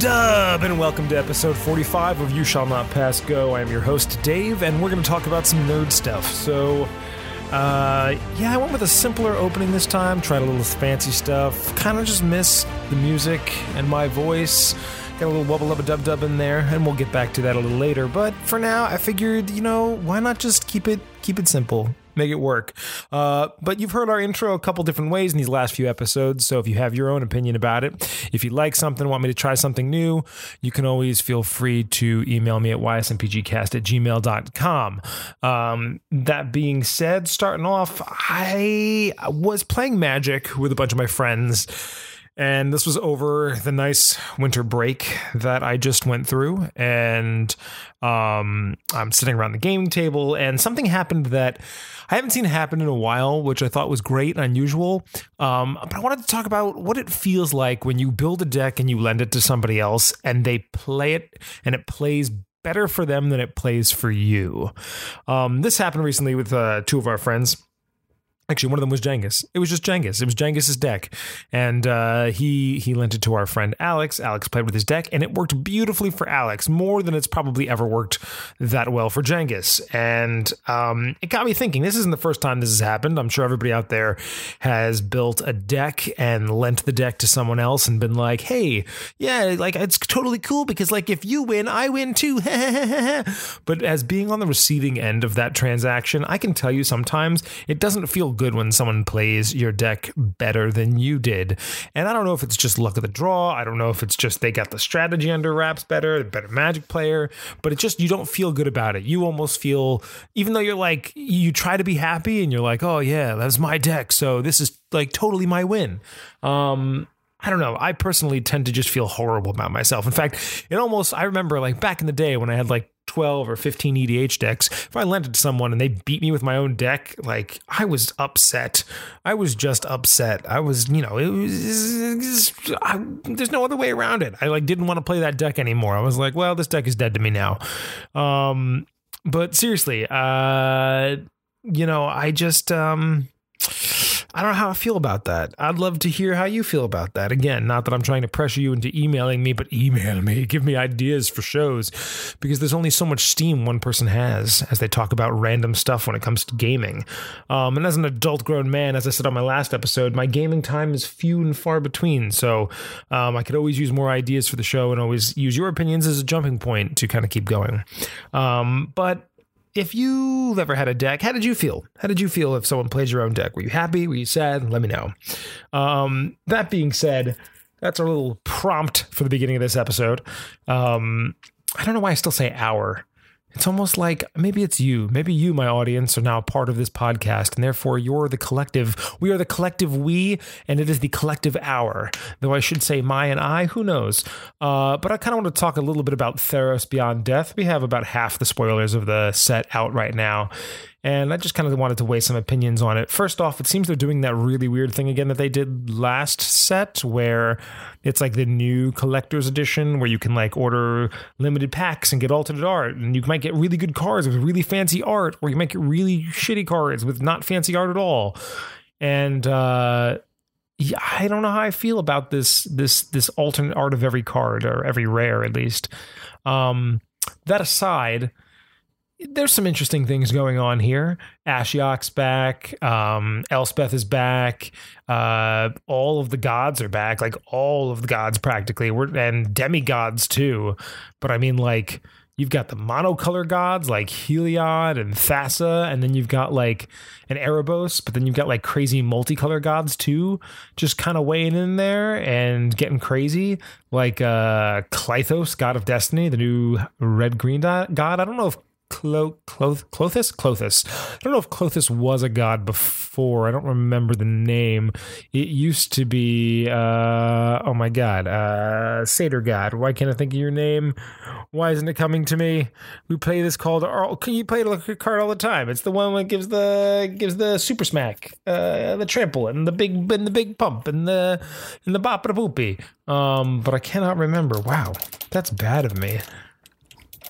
Dub and welcome to episode 45 of You Shall Not Pass Go. I am your host, Dave, and we're going to talk about some nerd stuff. So, uh, yeah, I went with a simpler opening this time, tried a little fancy stuff, kind of just miss the music and my voice. Got a little wubba lubba dub dub in there, and we'll get back to that a little later. But for now, I figured, you know, why not just keep it keep it simple? Make it work. Uh, but you've heard our intro a couple different ways in these last few episodes. So if you have your own opinion about it, if you like something, want me to try something new, you can always feel free to email me at ysnpgcast at gmail.com. Um, that being said, starting off, I was playing Magic with a bunch of my friends and this was over the nice winter break that I just went through. And um, I'm sitting around the gaming table, and something happened that I haven't seen happen in a while, which I thought was great and unusual. Um, but I wanted to talk about what it feels like when you build a deck and you lend it to somebody else, and they play it, and it plays better for them than it plays for you. Um, this happened recently with uh, two of our friends. Actually, one of them was Jengus. It was just Jengus. It was Jengus's deck, and uh, he he lent it to our friend Alex. Alex played with his deck, and it worked beautifully for Alex, more than it's probably ever worked that well for Jengus. And um, it got me thinking. This isn't the first time this has happened. I'm sure everybody out there has built a deck and lent the deck to someone else and been like, "Hey, yeah, like it's totally cool because like if you win, I win too." but as being on the receiving end of that transaction, I can tell you sometimes it doesn't feel good when someone plays your deck better than you did. And I don't know if it's just luck of the draw. I don't know if it's just they got the strategy under wraps better, better magic player, but it just, you don't feel good about it. You almost feel, even though you're like, you try to be happy and you're like, oh yeah, that's my deck. So this is like totally my win. Um, I don't know. I personally tend to just feel horrible about myself. In fact, it almost, I remember like back in the day when I had like 12 or 15 EDH decks, if I lent it to someone and they beat me with my own deck, like I was upset. I was just upset. I was, you know, it was, I, there's no other way around it. I like didn't want to play that deck anymore. I was like, well, this deck is dead to me now. Um, but seriously, uh, you know, I just, um, I don't know how I feel about that. I'd love to hear how you feel about that. Again, not that I'm trying to pressure you into emailing me, but email me, give me ideas for shows because there's only so much steam one person has as they talk about random stuff when it comes to gaming. Um, and as an adult grown man, as I said on my last episode, my gaming time is few and far between. So um, I could always use more ideas for the show and always use your opinions as a jumping point to kind of keep going. Um, but if you've ever had a deck, how did you feel? How did you feel if someone played your own deck? Were you happy? Were you sad? Let me know. Um, that being said, that's our little prompt for the beginning of this episode. Um, I don't know why I still say hour. It's almost like maybe it's you. Maybe you, my audience, are now part of this podcast, and therefore you're the collective. We are the collective we, and it is the collective our. Though I should say my and I, who knows? Uh, but I kind of want to talk a little bit about Theros Beyond Death. We have about half the spoilers of the set out right now. And I just kind of wanted to weigh some opinions on it. First off, it seems they're doing that really weird thing again that they did last set, where it's like the new collector's edition where you can like order limited packs and get alternate art. And you might get really good cards with really fancy art, or you might get really shitty cards with not fancy art at all. And, uh, yeah, I don't know how I feel about this this this alternate art of every card or every rare at least. Um, that aside, there's some interesting things going on here. Ashiok's back. Um, Elspeth is back. Uh, all of the gods are back. Like all of the gods practically. We're, and demigods too. But I mean, like, you've got the monocolor gods like Heliod and Thassa, and then you've got like an Erebos, but then you've got like crazy multicolor gods too, just kind of weighing in there and getting crazy. Like uh Klothys, god of destiny, the new red green god. I don't know if Clo- Cloth- Klothys? Klothys. I don't know if Klothys was a god before. I don't remember the name. It used to be, uh, oh my god, uh, Satyr god. Why can't I think of your name? Why isn't it coming to me? We play this called, can you play a card all the time? It's the one that gives the, gives the super smack, uh, the trample and the big, and the big pump and the, and the bop and the boopy. Um, but I cannot remember. Wow. That's bad of me.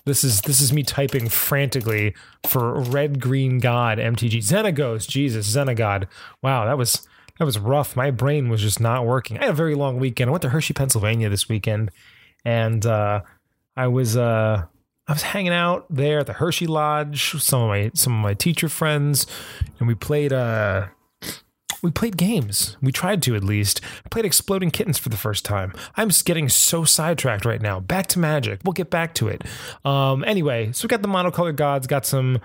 This is this is me typing frantically for Red Green God MTG Xenagos. Jesus, Xenagod. Wow, that was that was rough. My brain was just not working. I had a very long weekend. I went to Hershey, Pennsylvania this weekend, and uh, I was uh, I was hanging out there at the Hershey Lodge. Some of my some of my teacher friends, and we played uh we played games. We tried to at least. played Exploding Kittens for the first time. I'm just getting so sidetracked right now. Back to Magic. We'll get back to it. Um, anyway, so we got the monocolored gods, got some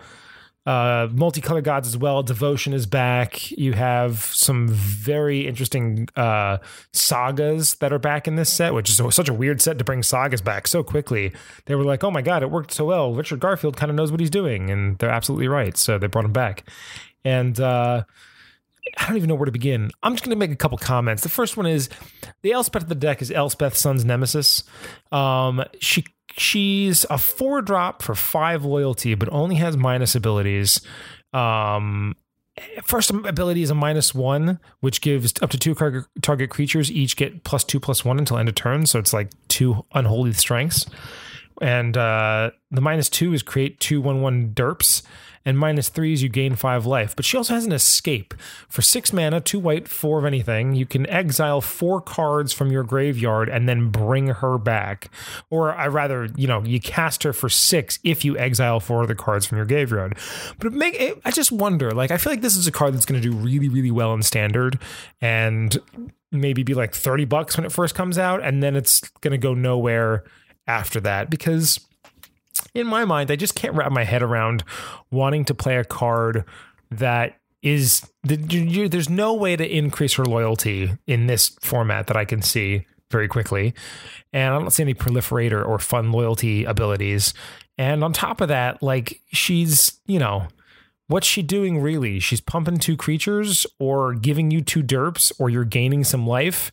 uh, multicolored gods as well. Devotion is back. You have some very interesting uh, sagas that are back in this set, which is such a weird set to bring sagas back so quickly. They were like, oh my God, it worked so well. Richard Garfield kind of knows what he's doing. And they're absolutely right. So they brought him back. And, uh, I don't even know where to begin. I'm just going to make a couple comments. The first one is the Elspeth of the deck is Elspeth's Sun's Nemesis. Um, she she's a four drop for five loyalty, but only has minus abilities. Um, first ability is a minus one, which gives up to two target creatures each get plus two plus one until end of turn. So it's like two unholy strengths. And uh, the minus two is create two one one derps and minus three is you gain five life. But she also has an escape. For six mana, two white, four of anything, you can exile four cards from your graveyard and then bring her back. Or I rather, you know, you cast her for six if you exile four of the cards from your graveyard. But it make it, I just wonder, like, I feel like this is a card that's going to do really, really well in standard and maybe be like 30 bucks when it first comes out. And then it's going to go nowhere after that because in my mind, I just can't wrap my head around wanting to play a card that is there's no way to increase her loyalty in this format that I can see very quickly. And I don't see any proliferator or fun loyalty abilities. And on top of that, like she's, you know, what's she doing really? She's pumping two creatures or giving you two derps or you're gaining some life.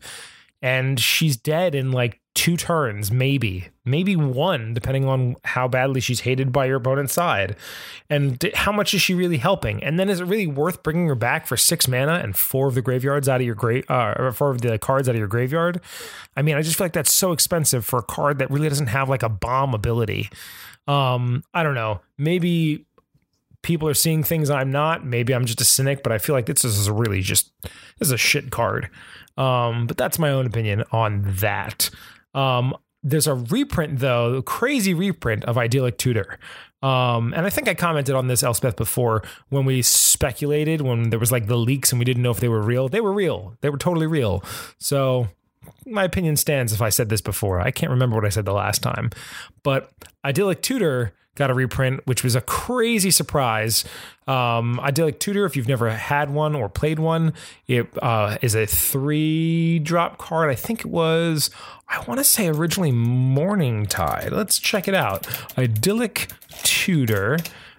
And she's dead in like two turns, maybe, maybe one, depending on how badly she's hated by your opponent's side, and how much is she really helping? And then is it really worth bringing her back for six mana and four of the graveyards out of your grave, uh, or four of the cards out of your graveyard? I mean, I just feel like that's so expensive for a card that really doesn't have like a bomb ability. Um, I don't know, maybe. People are seeing things I'm not. Maybe I'm just a cynic, but I feel like this is really just this is a shit card. Um, but that's my own opinion on that. Um, there's a reprint though, crazy reprint of Idyllic Tutor. Um, and I think I commented on this Elspeth before when we speculated when there was like the leaks and we didn't know if they were real. They were real. They were totally real. So my opinion stands if I said this before. I can't remember what I said the last time. But Idyllic Tutor got a reprint, which was a crazy surprise. Um, Idyllic Tutor, if you've never had one or played one, it uh, is a three drop card. I think it was, I want to say originally Morningtide. Let's check it out. Idyllic Tutor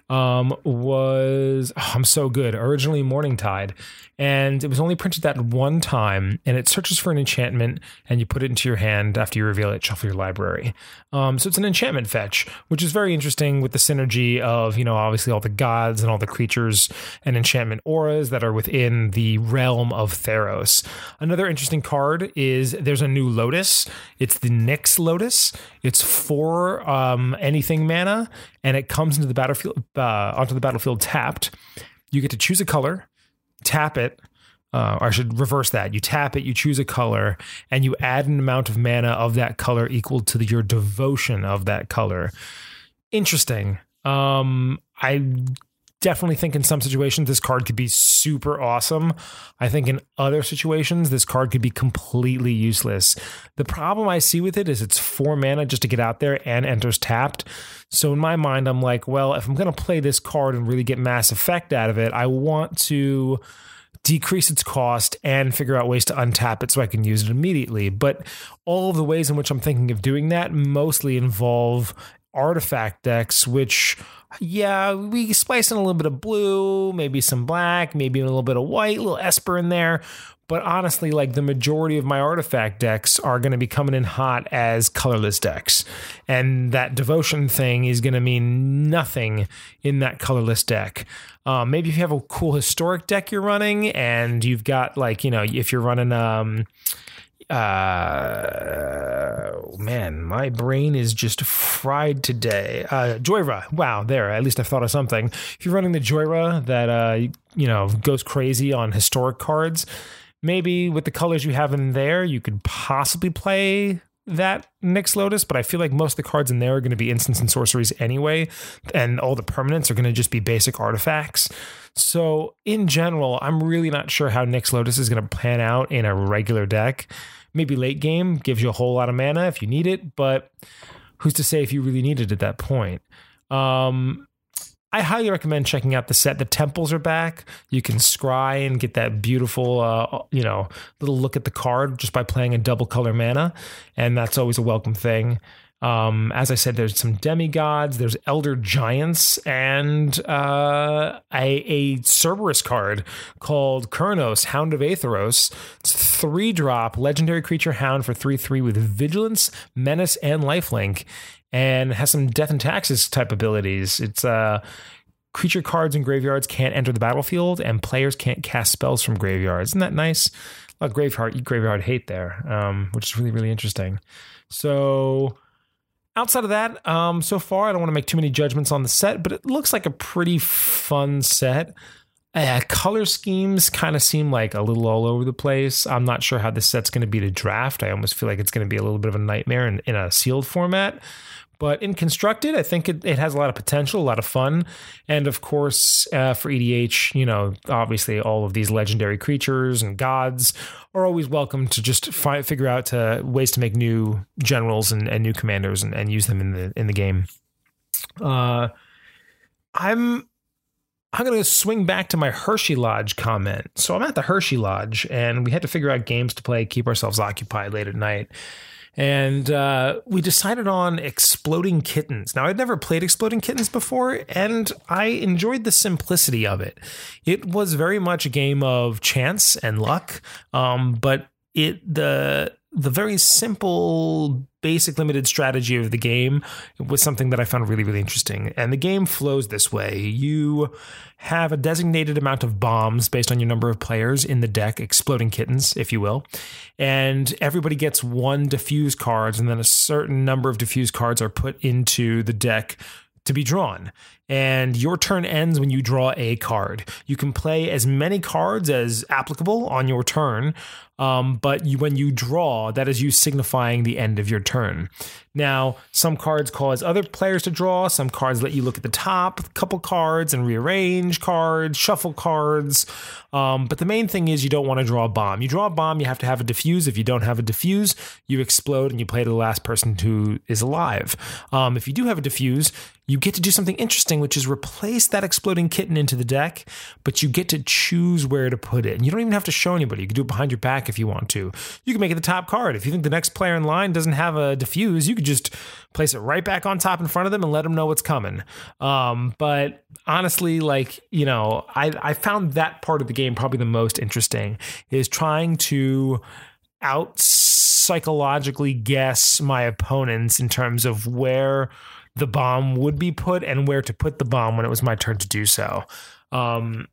um, was oh, I'm so good. Originally Morningtide, and it was only printed that one time. And it searches for an enchantment, and you put it into your hand after you reveal it. Shuffle your library. Um, so it's an enchantment fetch, which is very interesting with the synergy of you know obviously all the gods and all the creatures and enchantment auras that are within the realm of Theros. Another interesting card is there's a new Lotus. It's the Nyx Lotus. It's four um, anything mana, and it comes into the battlefield uh, onto the battlefield tapped. You get to choose a color, tap it, uh, or I should reverse that. You tap it, you choose a color, and you add an amount of mana of that color equal to the, your devotion of that color. Interesting. Um, I definitely think in some situations this card could be super awesome. I think in other situations this card could be completely useless. The problem I see with it is it's four mana just to get out there and enters tapped. So in my mind, I'm like, well, if I'm going to play this card and really get mass effect out of it, I want to decrease its cost and figure out ways to untap it so I can use it immediately. But all of the ways in which I'm thinking of doing that mostly involve artifact decks, which, yeah, we splice in a little bit of blue, maybe some black, maybe a little bit of white, a little Esper in there. But honestly, like the majority of my artifact decks are going to be coming in hot as colorless decks. And that devotion thing is going to mean nothing in that colorless deck. Um, maybe if you have a cool historic deck you're running and you've got like, you know, if you're running, um, uh man my brain is just fried today. Uh Jhoira wow there at least i thought of something. If you're running the Jhoira that uh you know goes crazy on historic cards maybe with the colors you have in there, you could possibly play that Nyx Lotus, but I feel like most of the cards in there are going to be instants and sorceries anyway, and all the permanents are going to just be basic artifacts. So, in general, I'm really not sure how Nyx Lotus is going to plan out in a regular deck. Maybe late game gives you a whole lot of mana if you need it, but who's to say if you really need it at that point? Um, I highly recommend checking out the set. The temples are back. You can scry and get that beautiful, uh, you know, little look at the card just by playing a double color mana, and that's always a welcome thing. Um, as I said, there's some demigods, there's elder giants, and uh, a, a Cerberus card called Kunoros, Hound of Athreos. It's three drop, legendary creature hound for 3 3 with vigilance, menace, and lifelink and has some death and taxes type abilities. It's uh creature cards and graveyards can't enter the battlefield, and players can't cast spells from graveyards. Isn't that nice? A graveyard graveyard hate there, um, which is really really interesting. So outside of that, um, so far I don't want to make too many judgments on the set, but it looks like a pretty fun set. Uh, color schemes kind of seem like a little all over the place. I'm not sure how this set's going to be to draft. I almost feel like it's going to be a little bit of a nightmare in, in a sealed format. But in constructed, I think it, it has a lot of potential, a lot of fun. And of course, uh, for EDH, you know, obviously all of these legendary creatures and gods are always welcome to just fi- figure out uh, ways to make new generals and, and new commanders and, and, use them in the in the game. Uh, I'm I'm going to swing back to my Hershey Lodge comment. So I'm at the Hershey Lodge, and we had to figure out games to play, keep ourselves occupied late at night and uh, we decided on Exploding Kittens. Now, I'd never played Exploding Kittens before, and I enjoyed the simplicity of it. It was very much a game of chance and luck, um, but it the the very simple basic limited strategy of the game was something that I found really, really interesting. And the game flows this way you have a designated amount of bombs based on your number of players in the deck, exploding kittens, if you will. And everybody gets one diffuse cards, and then a certain number of diffuse cards are put into the deck to be drawn. And your turn ends when you draw a card. You can play as many cards as applicable on your turn, um, but you, when you draw, that is you signifying the end of your turn. Now, some cards cause other players to draw. Some cards let you look at the top, couple cards, and rearrange cards, shuffle cards. Um, but the main thing is you don't want to draw a bomb. You draw a bomb, you have to have a diffuse. If you don't have a diffuse, you explode and you play to the last person who is alive. Um, if you do have a diffuse, you get to do something interesting, which is replace that exploding kitten into the deck, but you get to choose where to put it. And you don't even have to show anybody. You can do it behind your back if you want to. You can make it the top card. If you think the next player in line doesn't have a diffuse, you could just place it right back on top in front of them and let them know what's coming. Um, but honestly, like, you know, I, I found that part of the game probably the most interesting is trying to out psychologically guess my opponents in terms of where the bomb would be put and where to put the bomb when it was my turn to do so. Um,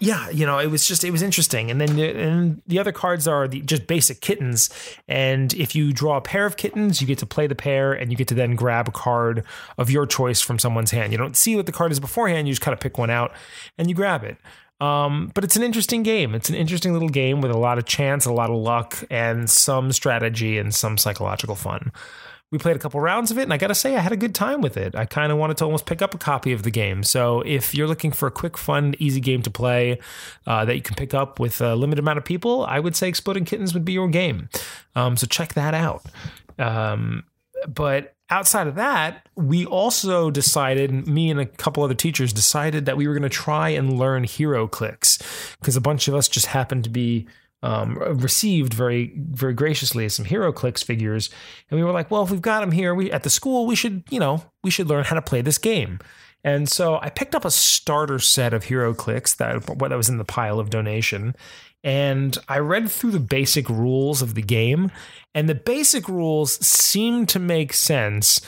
yeah, you know, it was just it was interesting. And then the, and the other cards are the just basic kittens. And if you draw a pair of kittens, you get to play the pair, and you get to then grab a card of your choice from someone's hand. You don't see what the card is beforehand. You just kind of pick one out and you grab it. Um, but it's an interesting game. It's an interesting little game with a lot of chance, a lot of luck, and some strategy and some psychological fun we played a couple rounds of it, and I got to say, I had a good time with it. I kind of wanted to almost pick up a copy of the game. So if you're looking for a quick, fun, easy game to play uh, that you can pick up with a limited amount of people, I would say Exploding Kittens would be your game. Um, so check that out. Um, but outside of that, we also decided, me and a couple other teachers decided that we were going to try and learn HeroClix because a bunch of us just happened to be um, received very very graciously some HeroClix figures. And we were like well if we've got them here we at the school we should you know we should learn how to play this game. And so i picked up a starter set of HeroClix that what that was in the pile of donation. And i read through the basic rules of the game. And the basic rules seemed to make sense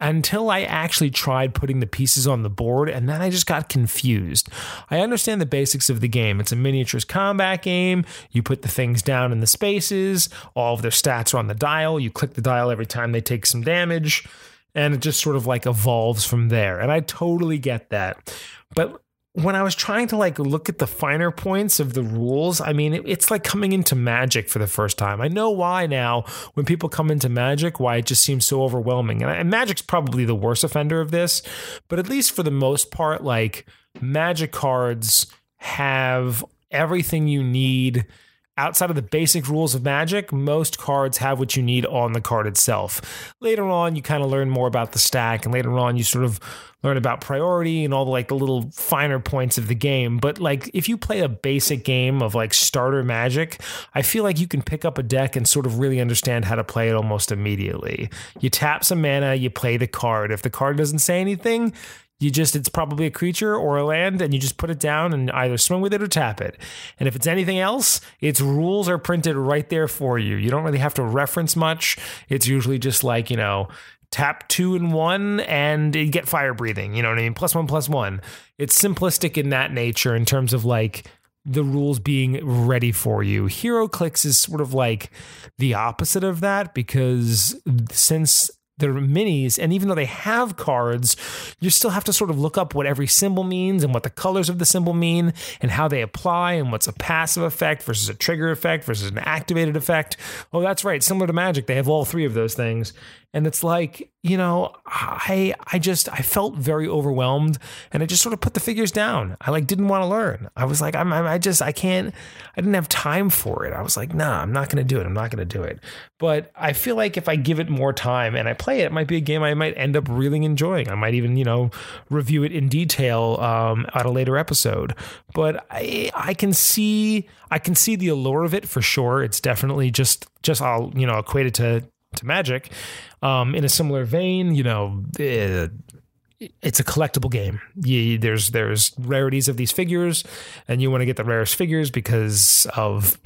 until I actually tried putting the pieces on the board, and then I just got confused. I understand the basics of the game. It's a miniatures combat game. You put the things down in the spaces, all of their stats are on the dial. You click the dial every time they take some damage, and it just sort of like evolves from there. And I totally get that. But when I was trying to like look at the finer points of the rules, I mean, it, it's like coming into Magic for the first time. I know why now when people come into Magic, why it just seems so overwhelming. And, and Magic's probably the worst offender of this, but at least for the most part, like Magic cards have everything you need outside of the basic rules of magic, most cards have what you need on the card itself. Later on, you kind of learn more about the stack, and later on, you sort of learn about priority and all the like the little finer points of the game. But like if you play a basic game of like starter magic, I feel like you can pick up a deck and sort of really understand how to play it almost immediately. You tap some mana, you play the card. If the card doesn't say anything, you just it's probably a creature or a land and you just put it down and either swing with it or tap it and if it's anything else its rules are printed right there for you you don't really have to reference much it's usually just like you know tap two and one and you get fire breathing. You know what I mean? Plus one, plus one. It's simplistic in that nature in terms of like the rules being ready for you. HeroClix is sort of like the opposite of that because since they're minis, and even though they have cards, you still have to sort of look up what every symbol means and what the colors of the symbol mean and how they apply and what's a passive effect versus a trigger effect versus an activated effect. Oh, that's right. Similar to Magic, they have all three of those things and it's like you know i i just i felt very overwhelmed and i just sort of put the figures down. I like didn't want to learn. I was like i'm, i just i can't i didn't have time for it. I was like nah i'm not going to do it. I'm not going to do it. But i feel like if i give it more time and i play it it might be a game i might end up really enjoying. I might even you know review it in detail um, at a later episode. But i i can see i can see the allure of it for sure. It's definitely just just i'll you know equate it to to Magic. Um, in a similar vein, you know, uh, it's a collectible game. You, there's there's rarities of these figures, and you want to get the rarest figures because of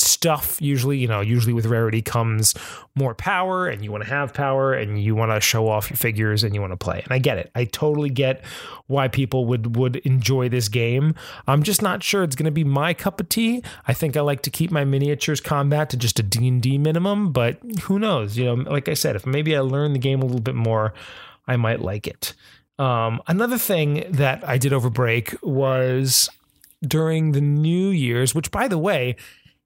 stuff. Usually you know usually with rarity comes more power and you want to have power and you want to show off your figures and you want to play. And i get it. I totally get why people would would enjoy this game. I'm just not sure it's going to be my cup of tea. I think i like to keep my miniatures combat to just a d&d minimum but who knows? You know like i said if maybe i learn the game a little bit more i might like it. Um, another thing that i did over break was during the new year's which by the way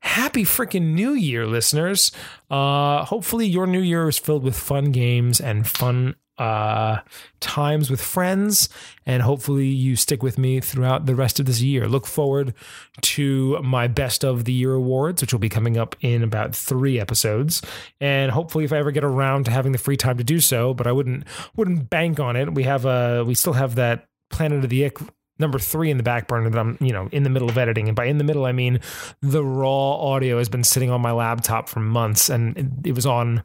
happy freaking new year listeners. Uh hopefully your new year is filled with fun games and fun uh times with friends and hopefully you stick with me throughout the rest of this year. Look forward to my best of the year awards which will be coming up in about three episodes. And hopefully if i ever get around to having the free time to do so but i wouldn't wouldn't bank on it. We have a we still have that planet of the ick number three in the back burner that I'm, you know, in the middle of editing. And by in the middle, I mean the raw audio has been sitting on my laptop for months and it was on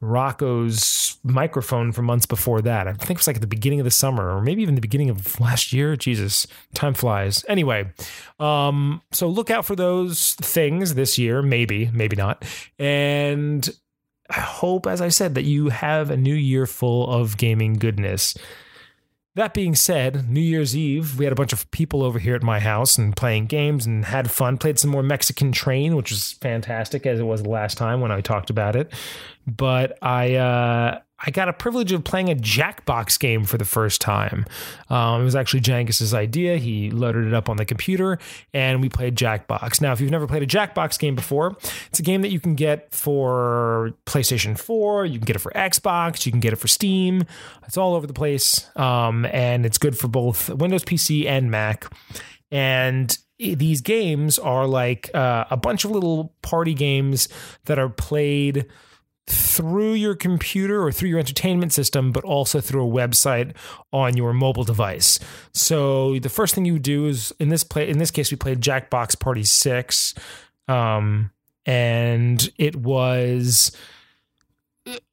Rocco's microphone for months before that. I think it was like at the beginning of the summer or maybe even the beginning of last year. Jesus, time flies. Anyway, um, so look out for those things this year, maybe, maybe not. And I hope, as I said, that you have a new year full of gaming goodness. That being said, New Year's Eve, we had a bunch of people over here at my house and playing games and had fun. Played some more Mexican Train, which was fantastic as it was the last time when I talked about it. But I uh, I got a privilege of playing a Jackbox game for the first time. Um, it was actually Jangus's idea. He loaded it up on the computer and we played Jackbox. Now, if you've never played a Jackbox game before, it's a game that you can get for PlayStation 4, you can get it for Xbox, you can get it for Steam. It's all over the place. Um, and it's good for both Windows PC and Mac. And these games are like uh, a bunch of little party games that are played through your computer or through your entertainment system, but also through a website on your mobile device. So the first thing you do is in this play in this case we played Jackbox Party Six, um, and it was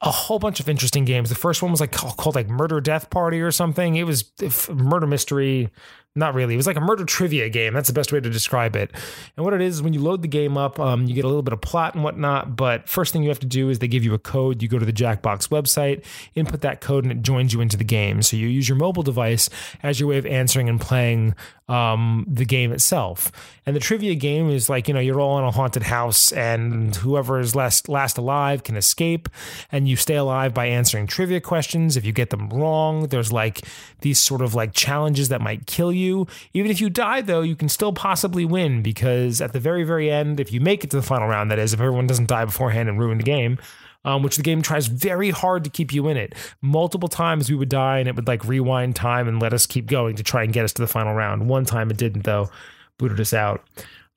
a whole bunch of interesting games. The first one was like called, like Murder Death Party or something. It was murder mystery not really. It was like a murder trivia game. That's the best way to describe it. And what it is, when you load the game up, um, you get a little bit of plot and whatnot. But first thing you have to do is they give you a code. You go to the Jackbox website, input that code, and it joins you into the game. So you use your mobile device as your way of answering and playing um, the game itself. And the trivia game is like, you know, you're all in a haunted house and whoever is last, last alive can escape. And you stay alive by answering trivia questions. If you get them wrong, there's like these sort of like challenges that might kill you you. Even if you die, though, you can still possibly win because at the very, very end, if you make it to the final round, that is, if everyone doesn't die beforehand and ruin the game, um, which the game tries very hard to keep you in it. Multiple times we would die and it would like rewind time and let us keep going to try and get us to the final round. One time it didn't, though, booted us out.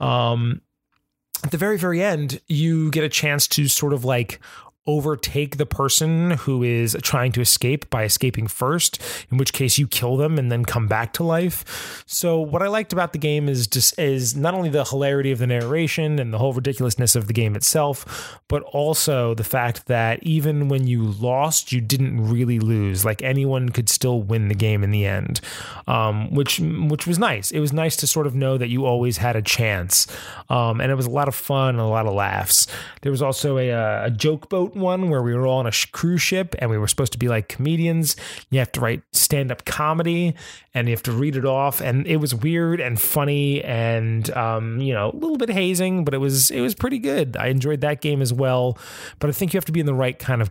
Um, at the very, very end, you get a chance to sort of like overtake the person who is trying to escape by escaping first, in which case you kill them and then come back to life. So what I liked about the game is just is not only the hilarity of the narration and the whole ridiculousness of the game itself, but also the fact that even when you lost, you didn't really lose. Like anyone could still win the game in the end, um, which which was nice. It was nice to sort of know that you always had a chance, um, and it was a lot of fun and a lot of laughs. There was also a, a joke boat one where we were all on a cruise ship and we were supposed to be like comedians. You have to write stand up comedy and you have to read it off. And it was weird and funny and, um, you know, a little bit hazing, but it was, it was pretty good. I enjoyed that game as well. But I think you have to be in the right kind of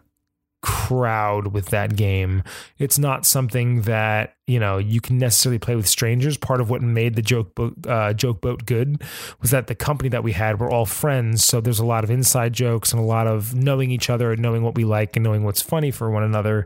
crowd with that game. It's not something that you know you can necessarily play with strangers. Part of what made the joke boat uh, joke boat good was that the company that we had were all friends, so there's a lot of inside jokes and a lot of knowing each other and knowing what we like and knowing what's funny for one another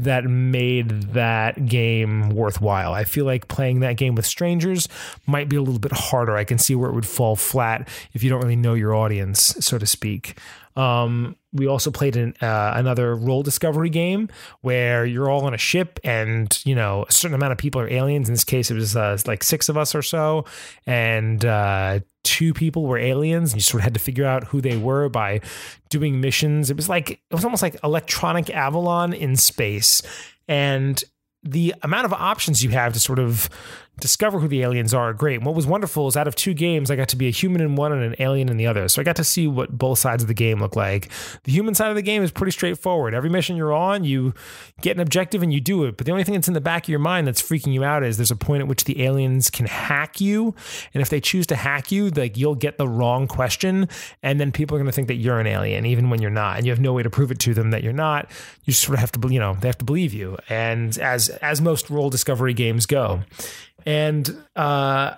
that made that game worthwhile. I feel like playing that game with strangers might be a little bit harder. I can see where it would fall flat if you don't really know your audience, so to speak. Um, we also played an, uh, another role discovery game where you're all on a ship and you know a certain amount of people are aliens. In this case it was uh, like six of us or so and uh, two people were aliens. And you sort of had to figure out who they were by doing missions. It was like it was almost like electronic avalon in space. And the amount of options you have to sort of discover who the aliens are great. And what was wonderful is out of two games, I got to be a human in one and an alien in the other. So I got to see what both sides of the game look like. The human side of the game is pretty straightforward. Every mission you're on, you get an objective and you do it. But the only thing that's in the back of your mind that's freaking you out is there's a point at which the aliens can hack you. And if they choose to hack you, like you'll get the wrong question. And then people are going to think that you're an alien, even when you're not. And you have no way to prove it to them that you're not. You just sort of have to, you know, they have to believe you. And as as most role discovery games go. And uh,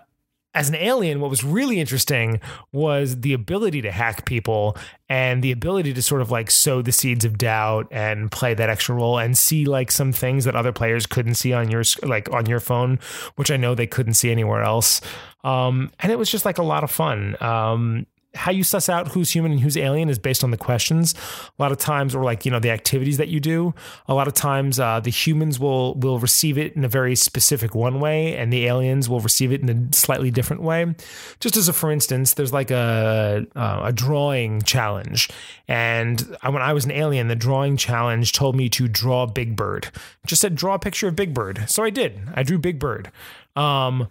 as an alien, what was really interesting was the ability to hack people and the ability to sort of like sow the seeds of doubt and play that extra role and see like some things that other players couldn't see on your like on your phone, which I know they couldn't see anywhere else. Um, and it was just like a lot of fun. Um, how you suss out who's human and who's alien is based on the questions. A lot of times, or like you know the activities that you do. A lot of times, uh, the humans will will receive it in a very specific one way, and the aliens will receive it in a slightly different way. Just as a for instance, there's like a uh, a drawing challenge, and when I was an alien, the drawing challenge told me to draw Big Bird. just said draw a picture of Big Bird, so I did. I drew Big Bird. Um,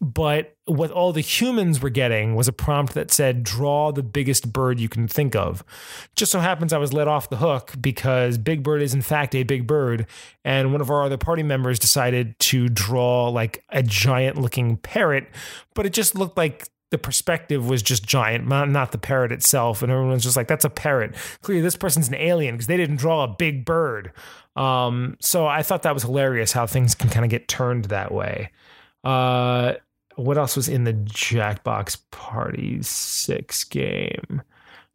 but what all the humans were getting was a prompt that said, draw the biggest bird you can think of. Just so happens I was let off the hook because Big Bird is, in fact, a big bird. And one of our other party members decided to draw like a giant looking parrot, but it just looked like the perspective was just giant, not, the parrot itself. And everyone's just like, that's a parrot. Clearly, this person's an alien because they didn't draw a big bird. Um, so I thought that was hilarious how things can kind of get turned that way. Uh, what else was in the Jackbox Party 6 game?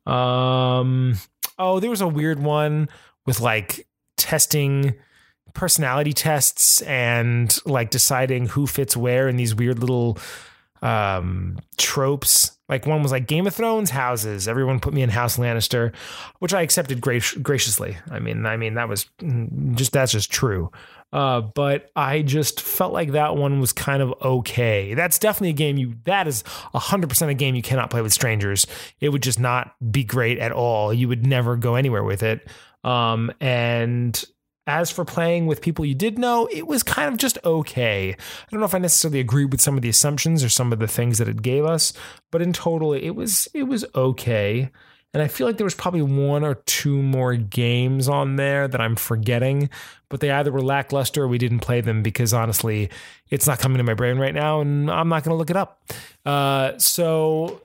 Um oh, there was a weird one with like testing personality tests and like deciding who fits where in these weird little um tropes. Like one was like Game of Thrones houses. Everyone put me in House Lannister, which I accepted gra- graciously. I mean, I mean that was mm, just that's just true. Uh, but I just felt like that one was kind of okay. That's definitely a game you, that is 100% a game you cannot play with strangers. It would just not be great at all. You would never go anywhere with it. Um, and as for playing with people you did know, it was kind of just okay. I don't know if I necessarily agree with some of the assumptions or some of the things that it gave us, but in total, it was it was okay. And I feel like there was probably one or two more games on there that I'm forgetting, but they either were lackluster or we didn't play them because honestly, it's not coming to my brain right now and I'm not going to look it up. Uh, so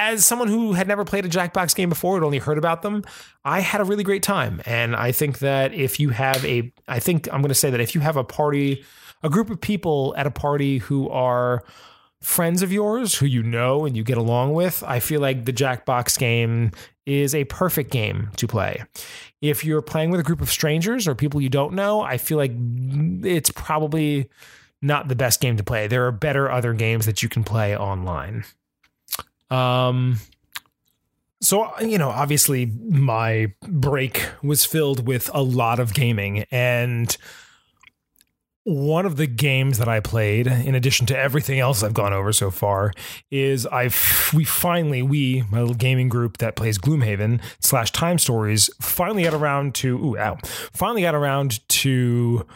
as someone who had never played a Jackbox game before, had only heard about them, I had a really great time. And I think that if you have a, I think I'm going to say that if you have a party, a group of people at a party who are friends of yours who you know and you get along with, I feel like the Jackbox game is a perfect game to play. If you're playing with a group of strangers or people you don't know, I feel like it's probably not the best game to play. There are better other games that you can play online. Um so you know, obviously my break was filled with a lot of gaming and one of the games that I played, in addition to everything else I've gone over so far, is I've we finally we my little gaming group that plays Gloomhaven slash Time Stories finally got around to ooh ow finally got around to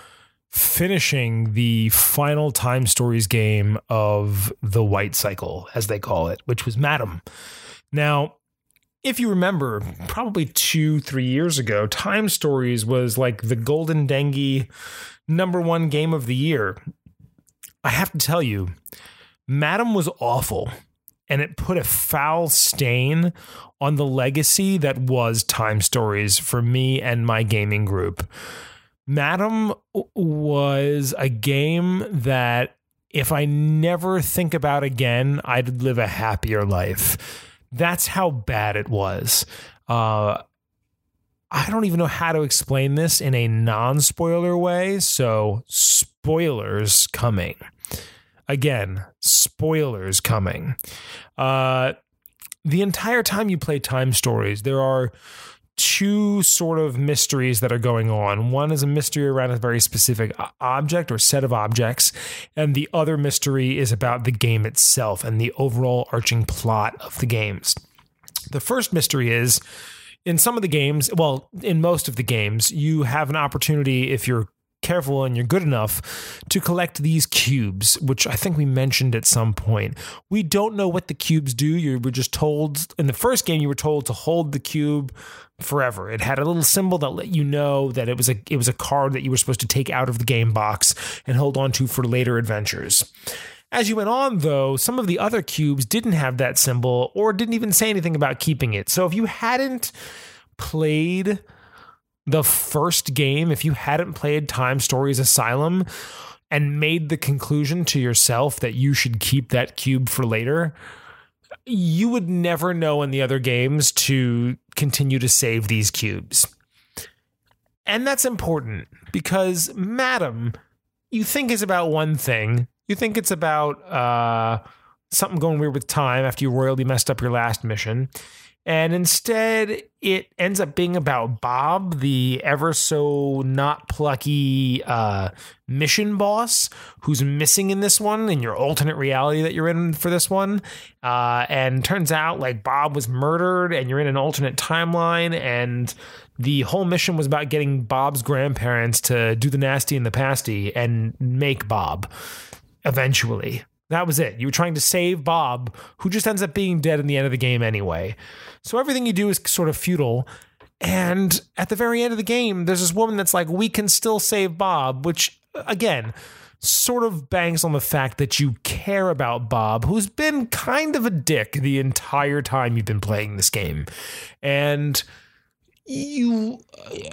finishing the final Time Stories game of the White Cycle, as they call it, which was Madame. Now, if you remember, probably two, three years ago, Time Stories was like the golden dengue number one game of the year. I have to tell you, Madame was awful, and it put a foul stain on the legacy that was Time Stories for me and my gaming group. Madame was a game that if I never think about again, I'd live a happier life. That's how bad it was. Uh, I don't even know how to explain this in a non spoiler way. So, spoilers coming. Again, spoilers coming. Uh, the entire time you play Time Stories, there are two sort of mysteries that are going on. One is a mystery around a very specific object or set of objects, and the other mystery is about the game itself and the overall arching plot of the games. The first mystery is in some of the games, well, in most of the games, you have an opportunity if you're careful and you're good enough to collect these cubes, which I think we mentioned at some point. We don't know what the cubes do. You were just told in the first game you were told to hold the cube forever. It had a little symbol that let you know that it was a it was a card that you were supposed to take out of the game box and hold on to for later adventures. As you went on, though, some of the other cubes didn't have that symbol or didn't even say anything about keeping it. So if you hadn't played the first game, if you hadn't played Time Stories Asylum and made the conclusion to yourself that you should keep that cube for later, you would never know in the other games to continue to save these cubes. And that's important because Madame, you think is about one thing, you think it's about uh, something going weird with time after you royally messed up your last mission. And instead, it ends up being about Bob, the ever so not plucky uh, mission boss, who's missing in this one, in your alternate reality that you're in for this one. Uh, and turns out, like, Bob was murdered, and you're in an alternate timeline. And the whole mission was about getting Bob's grandparents to do the nasty and the pasty and make Bob eventually. That was it. You were trying to save Bob, who just ends up being dead in the end of the game anyway. So everything you do is sort of futile. And at the very end of the game, there's this woman that's like, we can still save Bob, which, again, sort of bangs on the fact that you care about Bob, who's been kind of a dick the entire time you've been playing this game. And you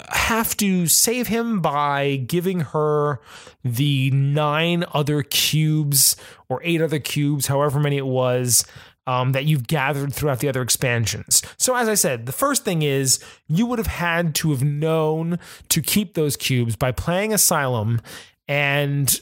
have to save him by giving her the nine other cubes or eight other cubes, however many it was. Um, that you've gathered throughout the other expansions. So, as I said, the first thing is you would have had to have known to keep those cubes by playing Asylum and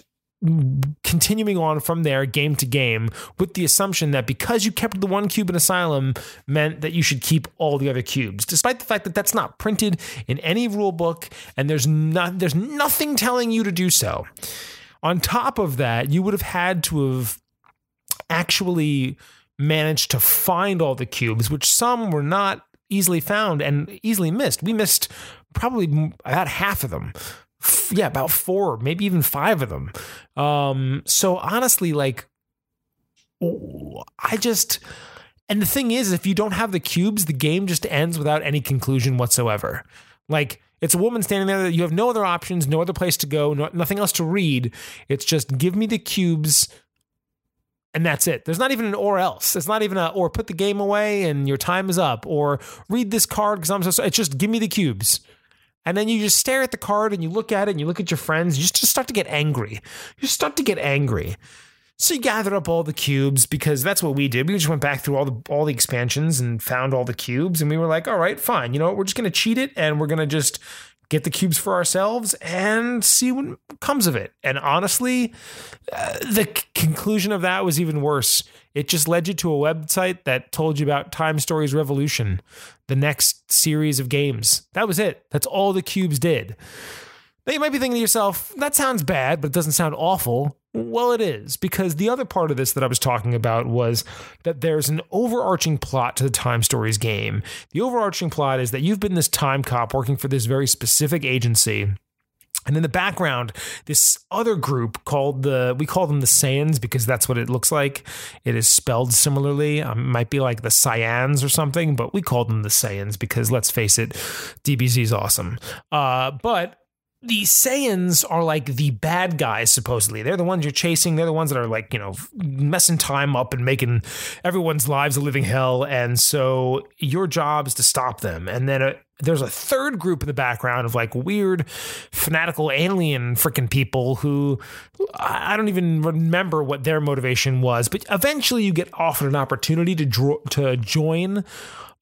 continuing on from there game to game with the assumption that because you kept the one cube in asylum meant that you should keep all the other cubes despite the fact that that's not printed in any rule book and there's not there's nothing telling you to do so. On top of that you would have had to have actually managed to find all the cubes which some were not easily found and easily missed. We missed probably about half of them yeah, about four, maybe even five of them. Um, so honestly, like, I just, and the thing is, if you don't have the cubes, the game just ends without any conclusion whatsoever. Like, it's a woman standing there that you have no other options, no other place to go, no, nothing else to read. It's just give me the cubes and that's it. There's not even an or else. It's not even a or put the game away and your time is up or read this card because I'm so. It's just give me the cubes. And then you just stare at the card and you look at it and you look at your friends. You just start to get angry. You start to get angry. So you gathered up all the cubes because that's what we did. We just went back through all the all the expansions and found all the cubes, and we were like, all right, fine. You know what? We're just gonna cheat it and we're gonna just get the cubes for ourselves and see what comes of it. And honestly, uh, the c- conclusion of that was even worse. It just led you to a website that told you about Time Stories Revolution, the next series of games. That was it. That's all the cubes did. Now you might be thinking to yourself, that sounds bad, but it doesn't sound awful. Well, it is, because the other part of this that I was talking about was that there's an overarching plot to the Time Stories game. The overarching plot is that you've been this time cop working for this very specific agency. And in the background, this other group called the, we call them the Saiyans because that's what it looks like. It is spelled similarly. Um, it might be like the Cyans or something, but we call them the Saiyans because let's face it, DBZ is awesome. Uh, but the Saiyans are like the bad guys, supposedly. They're the ones you're chasing. They're the ones that are like, you know, messing time up and making everyone's lives a living hell. And so your job is to stop them. And then a, there's a third group in the background of like weird, fanatical alien freaking people who I don't even remember what their motivation was. But eventually you get offered an opportunity to, to join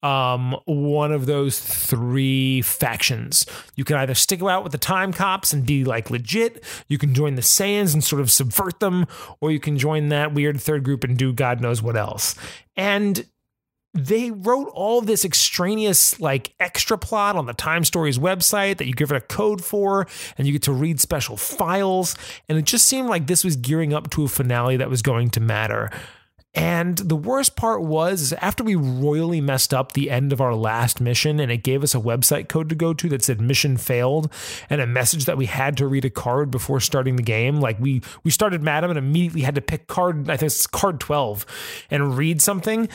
um, one of those three factions. You can either stick out with the time cops and be like legit, you can join the Saiyans and sort of subvert them, or you can join that weird third group and do God knows what else. And they wrote all this extraneous like extra plot on the time stories website that you give it a code for and you get to read special files and it just seemed like this was gearing up to a finale that was going to matter and the worst part was after we royally messed up the end of our last mission and it gave us a website code to go to that said mission failed and a message that we had to read a card before starting the game. Like we we started Madame and immediately had to pick card I think it's card 12 and read something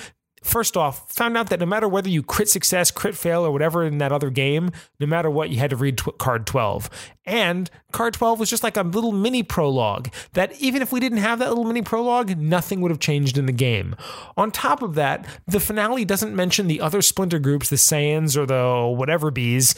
First off, found out that no matter whether you crit success, crit fail, or whatever in that other game, no matter what, you had to read tw- card 12. And card 12 was just like a little mini prologue that even if we didn't have that little mini prologue, nothing would have changed in the game. On top of that, the finale doesn't mention the other splinter groups, the Saiyans or the whatever bees,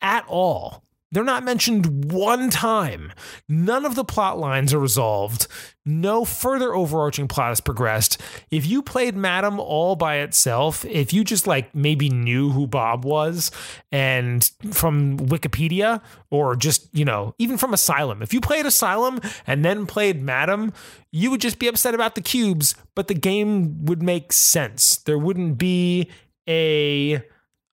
at all. They're not mentioned one time. None of the plot lines are resolved. No further overarching plot has progressed. If you played Madame all by itself, if you just like maybe knew who Bob was and from Wikipedia or just, you know, even from Asylum, if you played Asylum and then played Madame, you would just be upset about the cubes, but the game would make sense. There wouldn't be a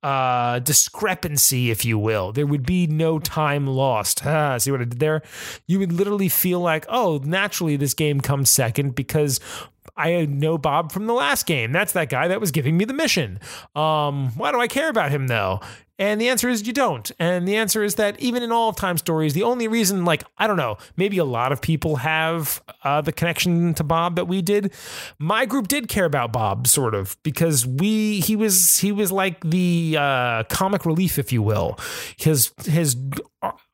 uh, discrepancy, if you will. There would be no time lost. Ah, see what I did there? You would literally feel like, oh, naturally this game comes second because I know Bob from the last game. That's that guy that was giving me the mission. Um, why do I care about him though? And the answer is you don't. And the answer is that even in all of time stories, the only reason, like, I don't know, maybe a lot of people have uh, the connection to Bob that we did. My group did care about Bob, sort of, because we he was he was like the uh, comic relief, if you will. His his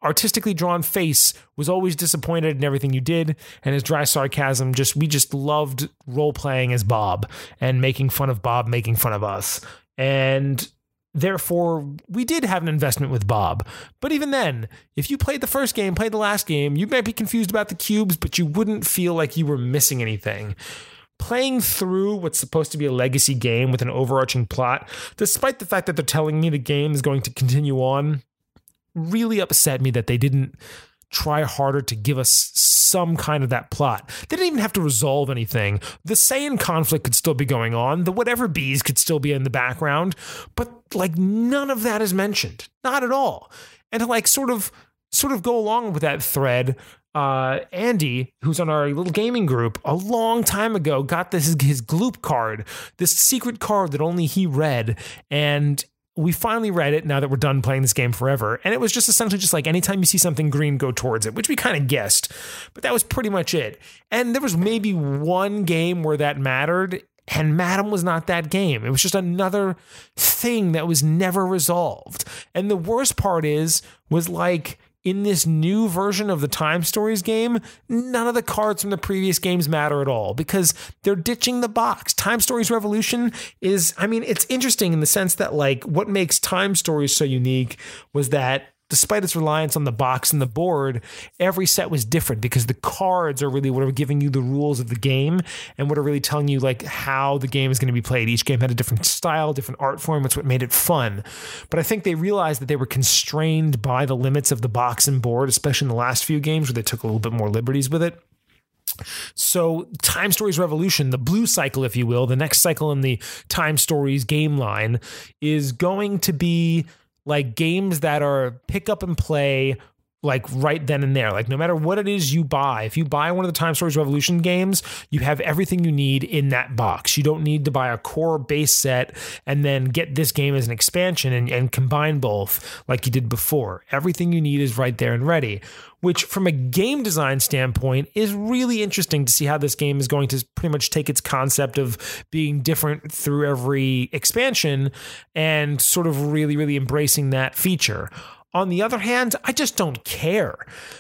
artistically drawn face was always disappointed in everything you did, and his dry sarcasm just we just loved role playing as Bob and making fun of Bob making fun of us. And Therefore, we did have an investment with Bob. But even then, if you played the first game, played the last game, you might be confused about the cubes, but you wouldn't feel like you were missing anything. Playing through what's supposed to be a legacy game with an overarching plot, despite the fact that they're telling me the game is going to continue on, really upset me that they didn't try harder to give us some kind of that plot. They didn't even have to resolve anything. The Saiyan conflict could still be going on. The whatever bees could still be in the background, but like none of that is mentioned. Not at all. And to like sort of sort of go along with that thread, uh, Andy, who's on our little gaming group, a long time ago got this his gloop card, this secret card that only he read, and we finally read it now that we're done playing this game forever. And it was just essentially just like anytime you see something green, go towards it, which we kind of guessed. But that was pretty much it. And there was maybe one game where that mattered. And Madame was not that game. It was just another thing that was never resolved. And the worst part is, was like, in this new version of the Time Stories game, none of the cards from the previous games matter at all because they're ditching the box. Time Stories Revolution is, I mean, it's interesting in the sense that, like, what makes Time Stories so unique was that despite its reliance on the box and the board, every set was different because the cards are really what are giving you the rules of the game and what are really telling you like how the game is going to be played. Each game had a different style, different art form. It's what made it fun. But I think they realized that they were constrained by the limits of the box and board, especially in the last few games where they took a little bit more liberties with it. So, Time Stories Revolution, the blue cycle, if you will, the next cycle in the Time Stories game line, is going to be like games that are pick up and play like right then and there. Like no matter what it is you buy, if you buy one of the Time Stories Revolution games, you have everything you need in that box. You don't need to buy a core base set and then get this game as an expansion and, and combine both like you did before. Everything you need is right there and ready. Which, from a game design standpoint, is really interesting to see how this game is going to pretty much take its concept of being different through every expansion and sort of really, really embracing that feature. On the other hand, I just don't care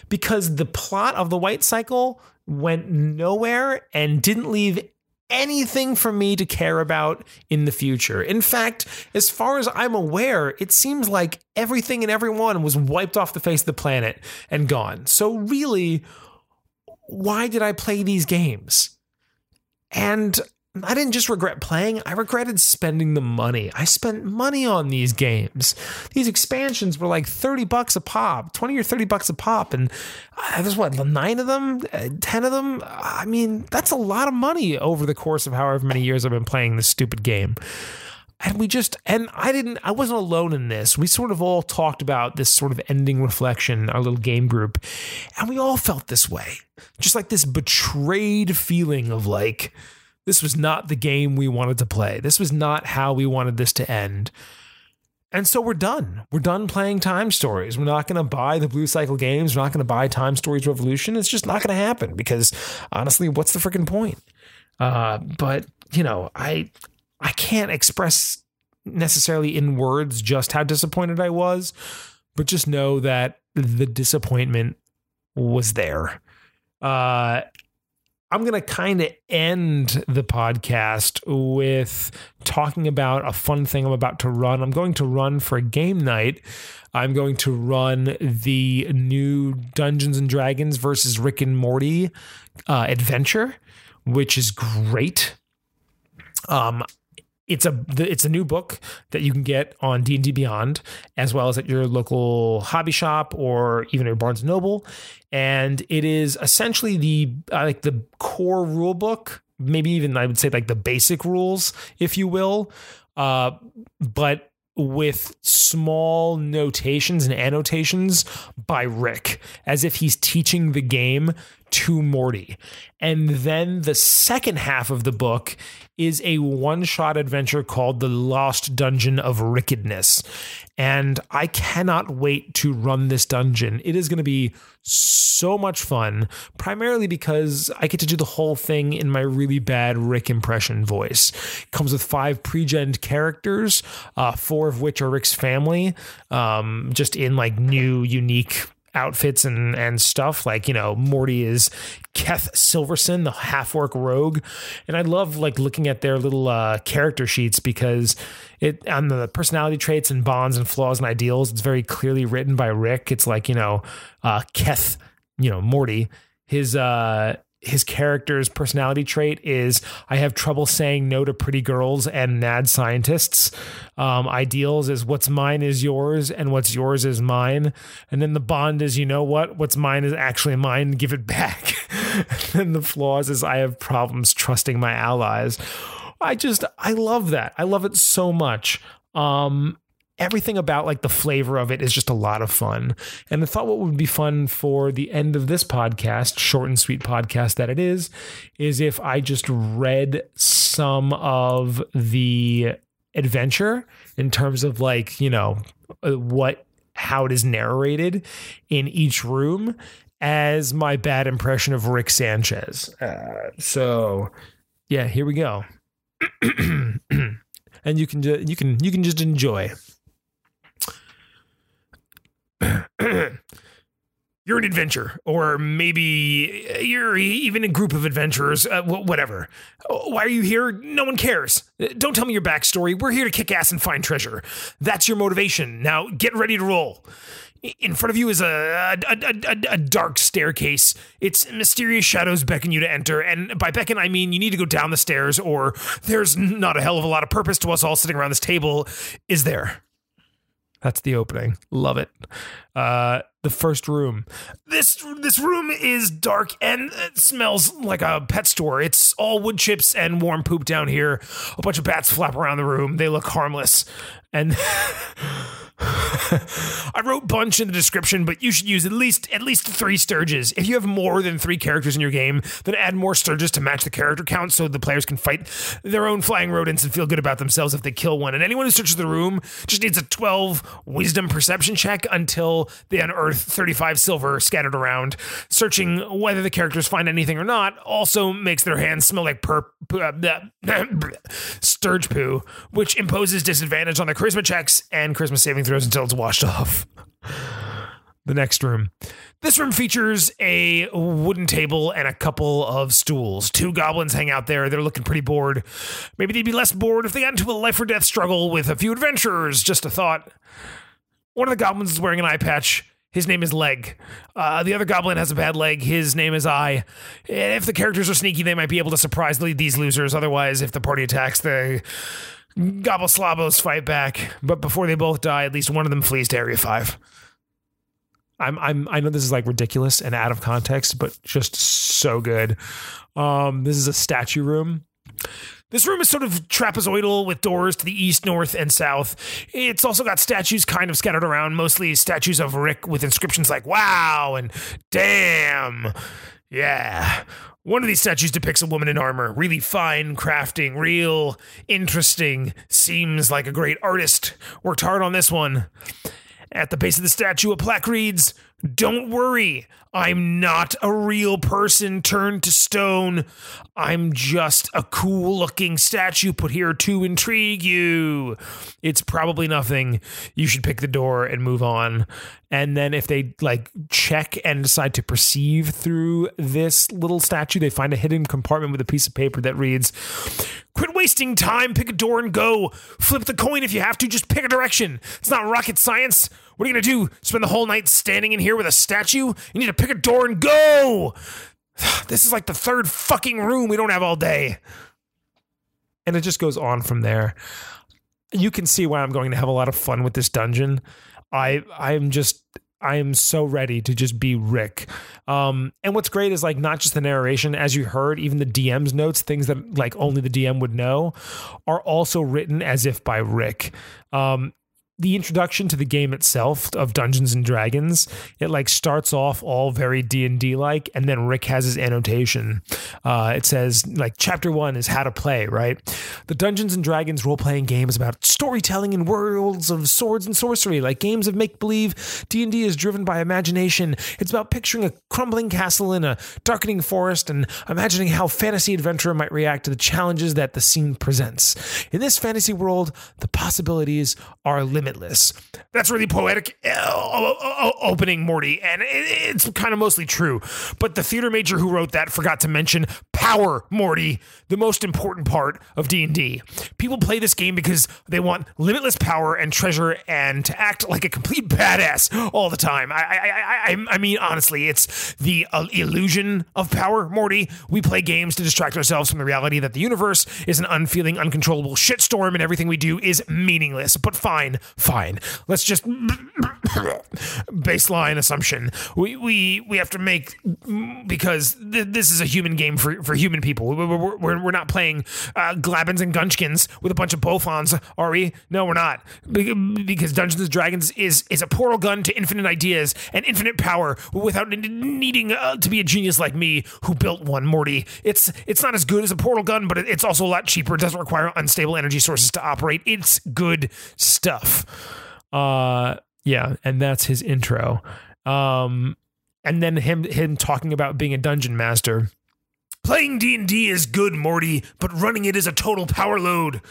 because the plot of the White Cycle went nowhere and didn't leave anything for me to care about in the future. In fact, as far as I'm aware, it seems like everything and everyone was wiped off the face of the planet and gone. So, really, why did I play these games? And I didn't just regret playing, I regretted spending the money. I spent money on these games. These expansions were like 30 bucks a pop, 20 or 30 bucks a pop. And uh, there's what, nine of them, uh, 10 of them? I mean, that's a lot of money over the course of however many years I've been playing this stupid game. And we just, and I didn't, I wasn't alone in this. We sort of all talked about this sort of ending reflection, our little game group, and we all felt this way. Just like this betrayed feeling of like, this was not the game we wanted to play. This was not how we wanted this to end. And so we're done. We're done playing Time Stories. We're not going to buy the Blue Cycle games. We're not going to buy Time Stories Revolution. It's just not going to happen because honestly, what's the freaking point? Uh, but you know, I I can't express necessarily in words just how disappointed I was, but just know that the disappointment was there. Uh, I'm going to kind of end the podcast with talking about a fun thing I'm about to run. I'm going to run for a game night. I'm going to run the new Dungeons and Dragons versus Rick and Morty uh, adventure, which is great. Um, it's a it's a new book that you can get on D and D Beyond, as well as at your local hobby shop or even at Barnes and Noble. And it is essentially the uh, like the core rule book, maybe even I would say like the basic rules, if you will, uh, but with small notations and annotations by Rick, as if he's teaching the game to Morty. And then the second half of the book is a one shot adventure called The Lost Dungeon of Rickedness. And I cannot wait to run this dungeon. It is going to be so much fun, primarily because I get to do the whole thing in my really bad Rick impression voice. It comes with five pre-gen characters, uh, four of which are Rick's family, um, just in like new, unique outfits and and stuff. Like you know, Morty is Keth Silverson, the half orc rogue, and I love like looking at their little uh, character sheets because it on the personality traits and bonds and flaws and ideals. It's very clearly written by Rick. It's like you know, uh, Keth, you know, Morty. His uh his character's personality trait is I have trouble saying no to pretty girls and mad scientists. Um, ideals is what's mine is yours and what's yours is mine. And then the bond is, you know what? What's mine is actually mine. Give it back. and then the flaws is I have problems trusting my allies. I just, I love that. I love it so much. Um, everything about like the flavor of it is just a lot of fun. And I thought what would be fun for the end of this podcast, short and sweet podcast that it is, is if I just read some of the adventure in terms of like, you know, uh, what how it is narrated in each room as my bad impression of Rick Sanchez. Uh, so, yeah, here we go. and you can you can you can just enjoy. you're an adventurer, or maybe uh, you're even a group of adventurers, uh, whatever. Uh, why are you here? No one cares. Uh, don't tell me your backstory. We're here to kick ass and find treasure. That's your motivation. Now get ready to roll. In front of you is a, a, a, a, dark staircase. Its mysterious shadows beckon you to enter, and by beckon I mean you need to go down the stairs, or there's not a hell of a lot of purpose to us all sitting around this table, is there? That's the opening. Love it. Uh, the first room. This this room is dark and uh, smells like a pet store. It's all wood chips and warm poop down here. A bunch of bats flap around the room. They look harmless. And I wrote bunch in the description, but you should use at least at least three stirges. If you have more than three characters in your game, then add more stirges to match the character count, so the players can fight their own flying rodents and feel good about themselves if they kill one. And anyone who searches the room just needs a twelve wisdom perception check until they unearth thirty-five silver scattered around. Searching whether the characters find anything or not also makes their hands smell like perp uh, stirge poo, which imposes disadvantage on their charisma checks and charisma saving throws until it's washed off. the next room. This room features a wooden table and a couple of stools. Two goblins hang out there. They're looking pretty bored. Maybe they'd be less bored if they got into a life or death struggle with a few adventurers. Just a thought. One of the goblins is wearing an eye patch. His name is Leg. Uh, the other goblin has a bad leg. His name is Eye. If the characters are sneaky, they might be able to surprise these losers. Otherwise, if the party attacks, the Gobble fight back, but before they both die, at least one of them flees to Area Five. I'm I'm I know this is like ridiculous and out of context, but just so good. Um, this is a statue room. This room is sort of trapezoidal with doors to the east, north, and south. It's also got statues kind of scattered around, mostly statues of Rick with inscriptions like wow and damn. Yeah. One of these statues depicts a woman in armor, really fine crafting, real interesting. Seems like a great artist. Worked hard on this one. At the base of the statue, a plaque reads, Don't worry, I'm not a real person turned to stone. I'm just a cool looking statue put here to intrigue you. It's probably nothing. You should pick the door and move on. And then if they like check and decide to perceive through this little statue, they find a hidden compartment with a piece of paper that reads, Quit wasting time, pick a door and go. Flip the coin if you have to, just pick a direction. It's not rocket science. What are you gonna do? Spend the whole night standing in here with a statue? You need to pick a door and go. This is like the third fucking room we don't have all day. And it just goes on from there. You can see why I'm going to have a lot of fun with this dungeon. I I'm just I am so ready to just be Rick. Um, and what's great is like not just the narration, as you heard, even the DM's notes, things that like only the DM would know, are also written as if by Rick. Um, the introduction to the game itself of Dungeons and Dragons, it like starts off all very D and D like, and then Rick has his annotation. Uh, it says like chapter one is how to play. Right, the Dungeons and Dragons role playing game is about storytelling in worlds of swords and sorcery, like games of make believe. D and D is driven by imagination. It's about picturing a crumbling castle in a darkening forest and imagining how fantasy adventurer might react to the challenges that the scene presents. In this fantasy world, the possibilities are limited limitless. That's really poetic uh, opening, Morty, and it's kind of mostly true. But the theater major who wrote that forgot to mention power, Morty, the most important part of D&D. People play this game because they want limitless power and treasure and to act like a complete badass all the time. I I I, I mean honestly, it's the uh, illusion of power, Morty. We play games to distract ourselves from the reality that the universe is an unfeeling, uncontrollable shitstorm and everything we do is meaningless. But fine, fine. Let's just baseline assumption. We we we have to make because th- this is a human game for for human people. We're, we're, we're not playing uh, Glabbins and Gunchkins with a bunch of Bofons, are we? No, we're not. Because Dungeons and Dragons is is a portal gun to infinite ideas and infinite power without needing uh, to be a genius like me who built one, Morty. It's it's not as good as a portal gun, but it's also a lot cheaper. It doesn't require unstable energy sources to operate. It's good stuff. Uh, yeah, and that's his intro. Um, and then him him talking about being a dungeon master. Playing D&D is good, Morty, but running it is a total power load.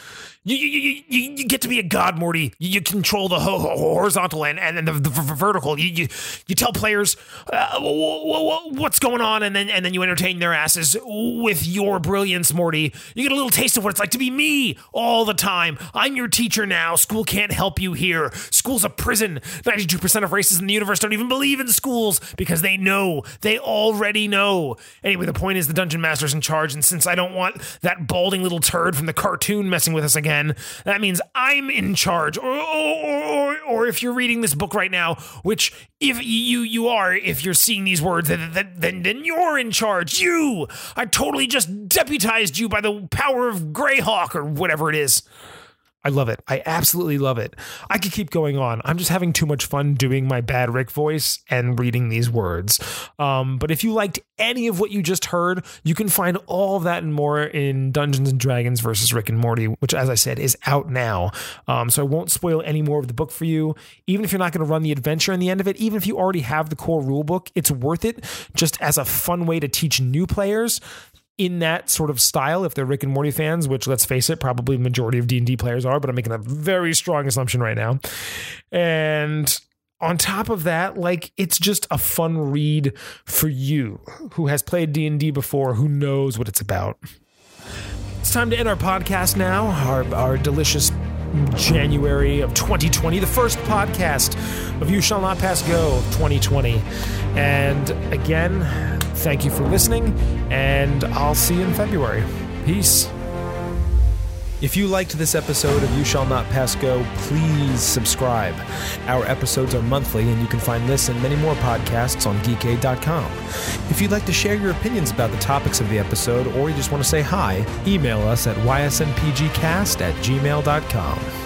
You, you, you, you get to be a god, Morty. You, you control the ho- ho- horizontal and, and the, the, vertical. You, you, you tell players uh, what's going on, and then and then you entertain their asses with your brilliance, Morty. You get a little taste of what it's like to be me all the time. I'm your teacher now. School can't help you here. School's a prison. 92% of races in the universe don't even believe in schools because they know. They already know. Anyway, the point is the dungeon master's in charge, and since I don't want that balding little turd from the cartoon messing with us again, that means I'm in charge. Or, or, or, or, if you're reading this book right now, which if you you are, if you're seeing these words, then, then, then you're in charge. You! I totally just deputized you by the power of Greyhawk or whatever it is. I love it. I absolutely love it. I could keep going on. I'm just having too much fun doing my bad Rick voice and reading these words. Um, but if you liked any of what you just heard, you can find all of that and more in Dungeons and Dragons versus Rick and Morty, which, as I said, is out now. Um, so I won't spoil any more of the book for you. Even if you're not going to run the adventure in the end of it, even if you already have the core rule book, it's worth it just as a fun way to teach new players in that sort of style if they're Rick and Morty fans, which let's face it, probably majority of D&D players are, but I'm making a very strong assumption right now. And on top of that, like it's just a fun read for you who has played D&D before, who knows what it's about. It's time to end our podcast now, our, our delicious January of 2020, the first podcast of You Shall Not Pass Go 2020. And again, thank you for listening, and I'll see you in February. Peace. If you liked this episode of You Shall Not Pass Go, please subscribe. Our episodes are monthly, and you can find this and many more podcasts on geekade.com. If you'd like to share your opinions about the topics of the episode, or you just want to say hi, email us at ysnpgcast at gmail.com.